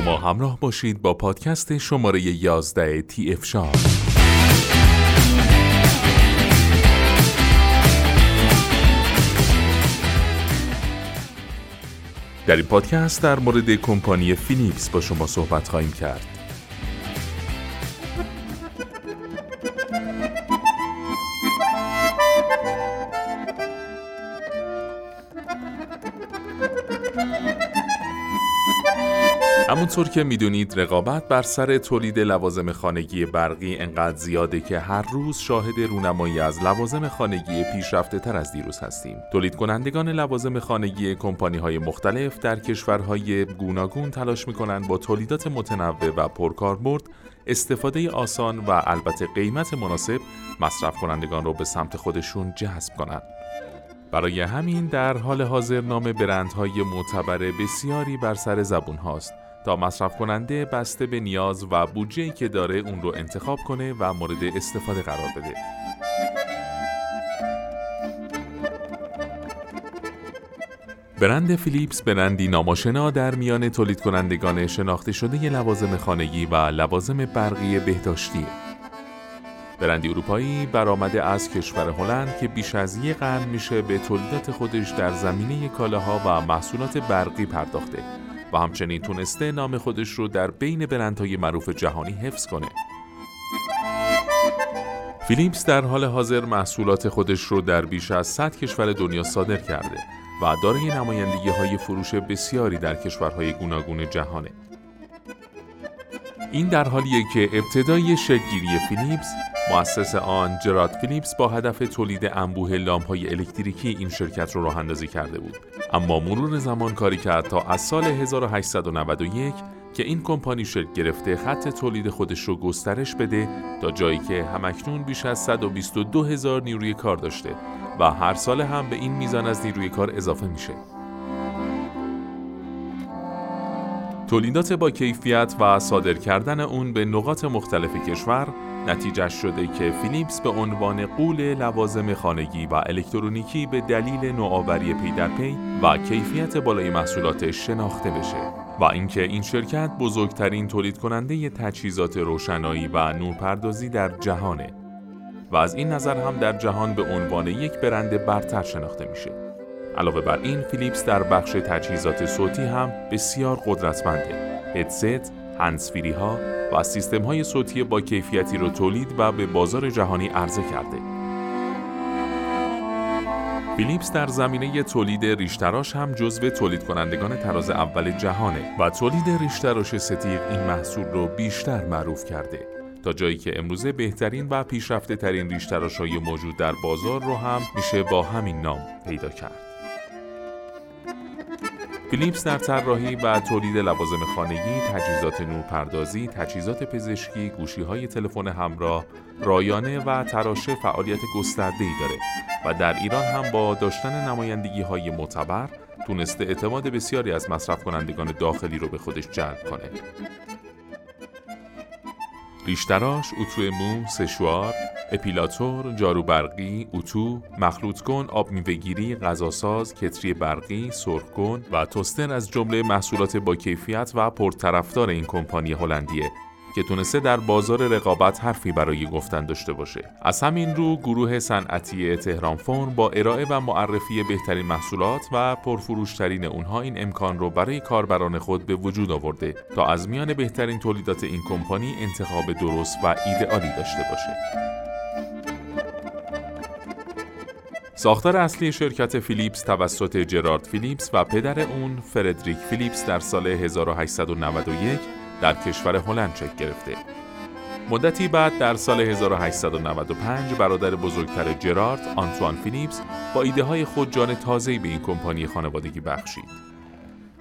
ما همراه باشید با پادکست شماره 11 تی اف شاپ در این پادکست در مورد کمپانی فیلیپس با شما صحبت خواهیم کرد. همونطور که می‌دونید رقابت بر سر تولید لوازم خانگی برقی انقدر زیاده که هر روز شاهد رونمایی از لوازم خانگی پیشرفته تر از دیروز هستیم. تولید کنندگان لوازم خانگی کمپانی های مختلف در کشورهای گوناگون تلاش می‌کنند با تولیدات متنوع و پرکاربرد استفاده آسان و البته قیمت مناسب مصرف کنندگان رو به سمت خودشون جذب کنند. برای همین در حال حاضر نام برندهای معتبر بسیاری بر سر زبون هاست تا مصرف کننده بسته به نیاز و بودجه‌ای که داره اون رو انتخاب کنه و مورد استفاده قرار بده. برند فیلیپس برندی ناماشنا در میان تولید کنندگان شناخته شده لوازم خانگی و لوازم برقی بهداشتیه. برندی اروپایی برآمده از کشور هلند که بیش از یک قرن میشه به تولیدات خودش در زمینه کالاها و محصولات برقی پرداخته و همچنین تونسته نام خودش رو در بین برندهای معروف جهانی حفظ کنه. فیلیپس در حال حاضر محصولات خودش رو در بیش از 100 کشور دنیا صادر کرده و دارای نمایندگی های فروش بسیاری در کشورهای گوناگون جهانه. این در حالیه که ابتدای شکلگیری فیلیپس مؤسس آن جراد فیلیپس با هدف تولید انبوه لامپ‌های الکتریکی این شرکت رو راه اندازی کرده بود اما مرور زمان کاری کرد تا از سال 1891 که این کمپانی شکل گرفته خط تولید خودش رو گسترش بده تا جایی که هم‌اکنون بیش از 122 هزار نیروی کار داشته و هر سال هم به این میزان از نیروی کار اضافه میشه. تولیدات با کیفیت و صادر کردن اون به نقاط مختلف کشور نتیجه شده که فیلیپس به عنوان غول لوازم خانگی و الکترونیکی به دلیل نوآوری پی در پی و کیفیت بالای محصولاتش شناخته بشه و اینکه این شرکت بزرگترین تولید کننده تجهیزات روشنایی و نورپردازی در جهانه و از این نظر هم در جهان به عنوان یک برند برتر شناخته میشه. علاوه بر این فیلیپس در بخش تجهیزات صوتی هم بسیار قدرتمنده. هدست، هنسفیری ها و سیستم های صوتی با کیفیتی رو تولید و به بازار جهانی عرضه کرده. فیلیپس در زمینه تولید ریشتراش هم جزو تولید کنندگان تراز اول جهانه و تولید ریشتراش ستیق این محصول رو بیشتر معروف کرده تا جایی که امروزه بهترین و پیشرفته ترین ریشتراش های موجود در بازار رو هم میشه با همین نام پیدا کرد. فیلیپس در طراحی و تولید لوازم خانگی، تجهیزات نورپردازی، تجهیزات پزشکی، گوشی‌های تلفن همراه، رایانه و تراشه فعالیت گسترده‌ای داره و در ایران هم با داشتن نمایندگی‌های معتبر تونسته اعتماد بسیاری از مصرف کنندگان داخلی رو به خودش جلب کنه. ریشتراش، اتو مو، سشوار، اپیلاتور، جارو برقی، اتو، مخلوط کن، آب میوهگیری، غذاساز، کتری برقی، سرخ کن و توستر از جمله محصولات با کیفیت و پرطرفدار این کمپانی هلندیه که تونسته در بازار رقابت حرفی برای گفتن داشته باشه. از همین رو گروه صنعتی تهران فرم با ارائه و معرفی بهترین محصولات و پرفروشترین اونها این امکان رو برای کاربران خود به وجود آورده تا از میان بهترین تولیدات این کمپانی انتخاب درست و ایدئالی داشته باشه. ساختار اصلی شرکت فیلیپس توسط جرارد فیلیپس و پدر اون فردریک فیلیپس در سال 1891 در کشور هلند شکل گرفته. مدتی بعد در سال 1895 برادر بزرگتر جرارد آنتوان فیلیپس با ایده های خود جان تازه‌ای به این کمپانی خانوادگی بخشید.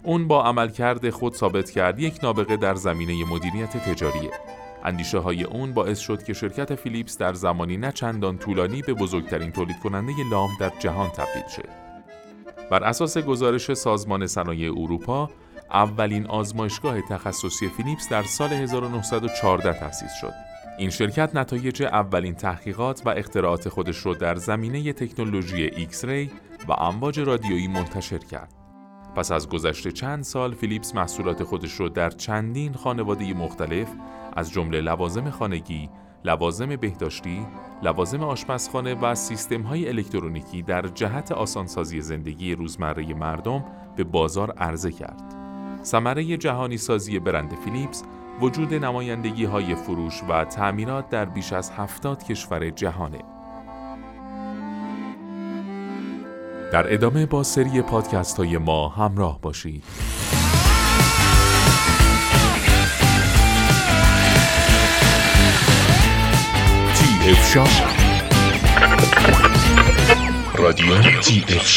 اون با عملکرد خود ثابت کرد یک نابغه در زمینه مدیریت تجاریه. اندیشه های اون باعث شد که شرکت فیلیپس در زمانی نه چندان طولانی به بزرگترین تولید کننده لام در جهان تبدیل شد. بر اساس گزارش سازمان صنایع اروپا، اولین آزمایشگاه تخصصی فیلیپس در سال 1914 تأسیس شد. این شرکت نتایج اولین تحقیقات و اختراعات خودش را در زمینه تکنولوژی X-ray و امواج رادیویی منتشر کرد. پس از گذشت چند سال فیلیپس محصولات خودش را در چندین خانواده مختلف از جمله لوازم خانگی، لوازم بهداشتی، لوازم آشپزخانه و سیستم های الکترونیکی در جهت آسانسازی زندگی روزمره مردم به بازار عرضه کرد. ثمره جهانی سازی برند فیلیپس وجود نمایندگی های فروش و تعمیرات در بیش از هفتاد کشور جهانه. در ادامه با سری پادکست های ما همراه باشید. رادیو تی اف